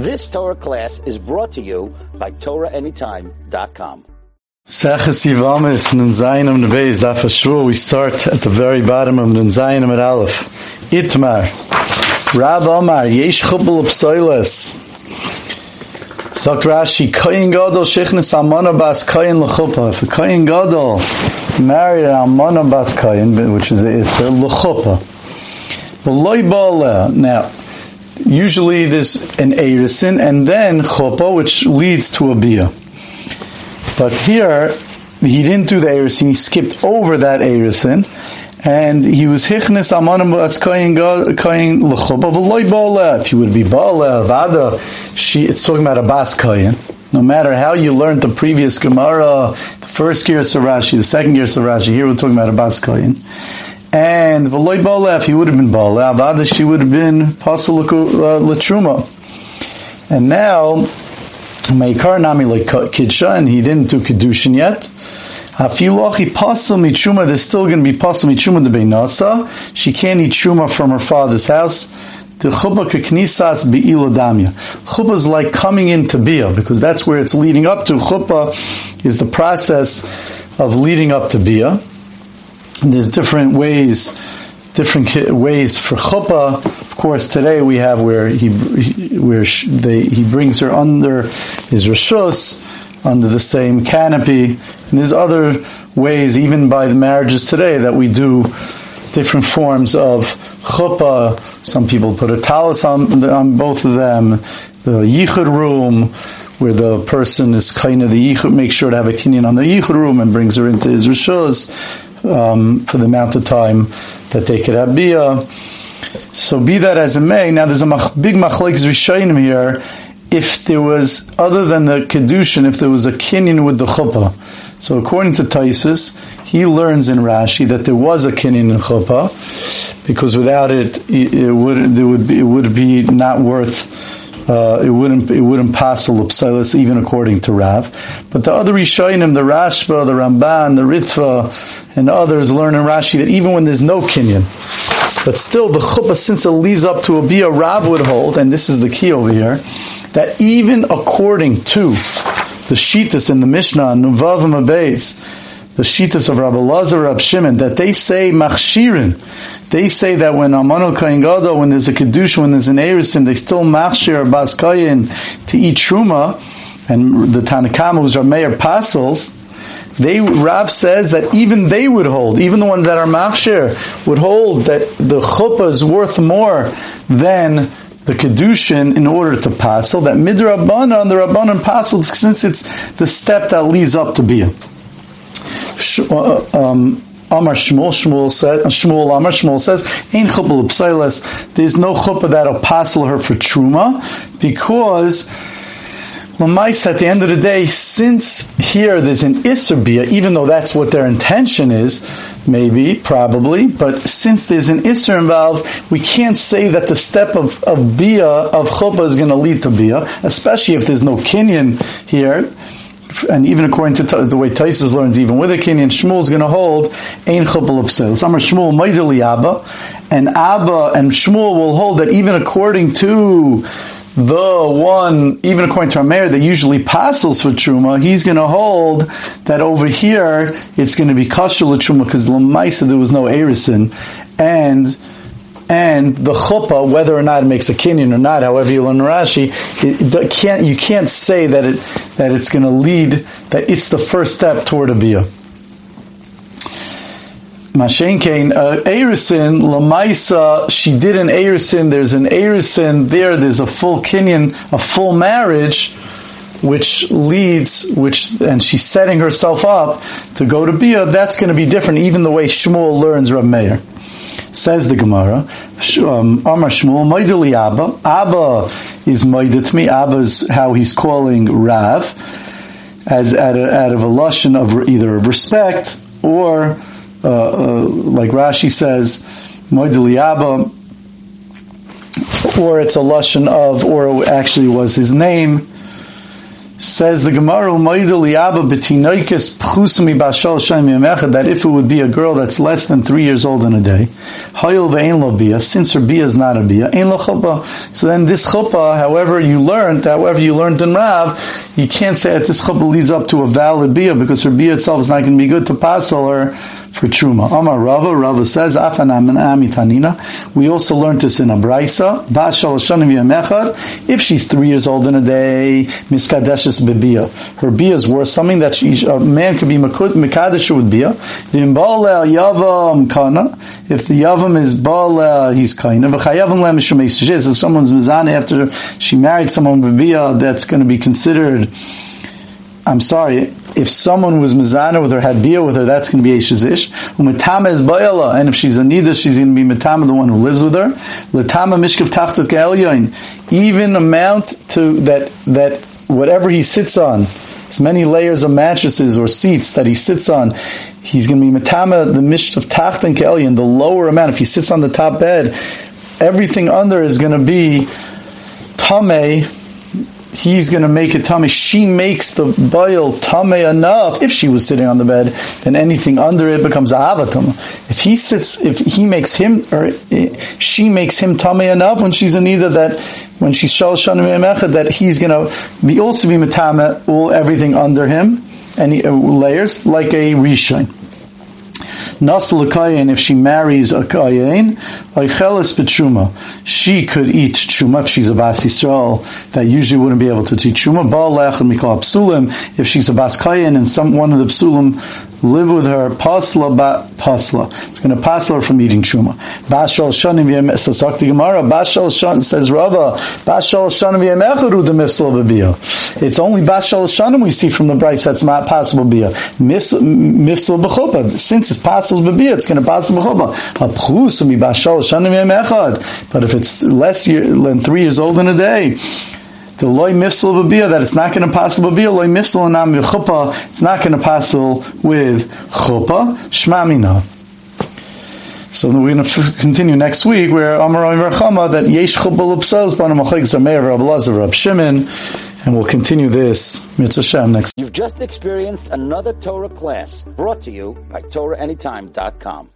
This Torah class is brought to you by TorahAnytime.com. We start at the very bottom of Nunzayinam at Aleph. Itmar, Rav Omar, Yesh Chubal Psoiles. Sagt Rashi, Koyin Gadol Shechnes Amana Bas Koyin L'chuppah. If a Koyin Gadol married an Amana Bas Koyin, which is a, it's a L'chuppah. V'loi Ba'aleh. Now, usually there's an Erisin and then Chuppah, which leads to a Biyah. But here, he didn't do the Erisin, he skipped over that Erisin, and he was Hichnes Amanim as Kayin Kayin L'chuppah, V'loi Ba'aleh. If you would be Ba'aleh, Vada, she, it's talking about a Bas Kayin. No matter how you learned the previous Gemara, the first year of Sarashi, the second year of Sarashi, here we're talking about a Bas Kayin. And v'loy balef, he would have been balef. Avada, she would have been pasul latruma. Uh, and now, Meikar nami kidsha, and he didn't do kedushin yet. Afilochi pasul mitruma, there's still going to be pasul mitruma de beinasa. She can't eat truma from her father's house. The chuppah keknisas be'ila damya. Chuppah is like coming into bia, because that's where it's leading up to. Chuppah is the process of leading up to bia there's different ways, different ways for chuppah. Of course, today we have where he where they, he brings her under his rishus, under the same canopy, and there's other ways, even by the marriages today, that we do different forms of chuppah. Some people put a talis on, on both of them. The yichud room, where the person is kind of the yichud, makes sure to have a kinyan on the yichud room and brings her into his rishus um, for the amount of time that they could have bia. So be that as it may, now there's a mach, big machlekes rishayim here. If there was, other than the kedushin, if there was a kinyan with the chuppah. So according to Taisus, he learns in Rashi that there was a kinyan in chuppah, because without it, it would, it would be, it would be not worth uh, it wouldn't it wouldn't pass the Lupsilis even according to Rav. But the other Rishonim, the Rashba, the Ramban, the Ritva, and others learn in Rashi that even when there's no Kinyan, but still the chuppah, since it leads up to a Bia, Rav would hold, and this is the key over here, that even according to the Shitas in the Mishnah, Nuvav and the Shitas of Rabbi Lazar, Rabbi Shimon, that they say machshirin, they say that when Amano Kain when there's a Kedusha, when there's an Erisin, they still machshir Bas Kayin to eat Truma, and the Tanakama, who's our mayor, Pasels, they, Rav says that even they would hold, even the ones that are machshir, would hold that the chuppah is worth more than the kedushin in order to passel. That midrabbanan, the rabbanan passel, since it's the step that leads up to bia. Uh, um, Amar Shmuel, Shmuel says, Shmuel Amar Shmuel says, Ein chuppah l'psailes, there's no chuppah that'll passel her for truma, because Lamais, at the end of the day, since here there's an Isser even though that's what their intention is, maybe, probably, but since there's an Isser involved, we can't say that the step of, of Bia, of Chuppah is going to lead to Bia, especially if there's no Kenyan here and even according to the way Taisus learns, even with a Kenyan, Shmuel is going to hold Ein Chupal Upsel. Some are Shmuel Maidili Abba, and Abba and Shmuel will hold that even according to the one, even according to our mayor that usually passes for truma, he's going to hold that over here it's going to be kosher truma because lemaisa there was no erison, and and the chuppah, whether or not it makes a kinyan or not, however you learn Rashi, it, can't, you can't say that it, that it's going to lead, that it's the first step toward a bia. Mashenkein, uh, Erisin, Lamaisa, she did an Erisin, there's an Erisin there, there's a full kinyan, a full marriage, which leads, which, and she's setting herself up to go to Bia, that's going to be different, even the way Shmuel learns Rav Meir. Says the Gemara, um, Amar Shmuel, Maidili Abba. Abba is Maidat me. Abba is how he's calling Rav, as out of, out of a lashon of either of respect or, uh, uh, like Rashi says, Maidili Abba, or it's a lashon of, or actually was his name. Says the Gemara, that if it would be a girl that's less than three years old in a day, since her bia is not a bia, so then this chuppah, however you learned, however you learned in Rav, you can't say that this chuppah leads up to a valid bia because her bia itself is not going to be good to passel her for truma. Amar Rava, Rava says, Tanina. We also learned this in a brisa. If she's three years old in a day, miskadeshes bebia. Her bia is worth something that she, a man could be mekadesh with bia. If the yavam is bala, he's of. If someone's mizana after she married someone with bia, that's going to be considered. I'm sorry, if someone was mizana with her, had bia with her, that's going to be Eshizish. Umetama is bayala, and if she's a nida, she's going to be metama, the one who lives with her. Letama mishkav tachtat ke'elyoin. Even amount to that, that whatever he sits on, as many layers of mattresses or seats that he sits on, he's going to be metama, the mishkav tachtat ke'elyoin, the lower amount. If he sits on the top bed, everything under is going to be tame, he's going to make a tummy. She makes the boil tummy enough. If she was sitting on the bed, then anything under it becomes avatum. If he sits, if he makes him or she makes him tummy enough when she's in either that when she's shal shanim that he's going to be also be metame all everything under him any uh, layers like a rishon. Nasl kayin, if she marries a kayin, oichelis betruma, she could eat truma if she's a bas Yisrael that usually wouldn't be able to eat truma. Baal lech and mikol psulim, if she's a bas kayin and some one of the psulim live with her pasla ba pasla. It's going to pasla her from eating truma. Bashal shanim yem so the Gemara. Bashal shan says Rava. Bashal shanim yem echaru the mifsal b'bia. It's only bashal shanim we see from the Bryce that's not possible bia. Mifsal b'chupa. Since it's possible b'bia, it's going to possible b'chupa. Hapchus mi bashal shanim yem echad. But if it's less year, than three years old in a day the loy mifsal b'bia that it's not going to possible be a loy mifsal anam chuppah. It's not going to possible with chuppah shmamina. So we're going to continue next week where Amar Rachama that yesh chuppah l'psels b'anam achayk zameir Rab Lazar Rab Shimon and we'll continue this mitzvah next. You've just experienced another Torah class brought to you by TorahAnytime.com.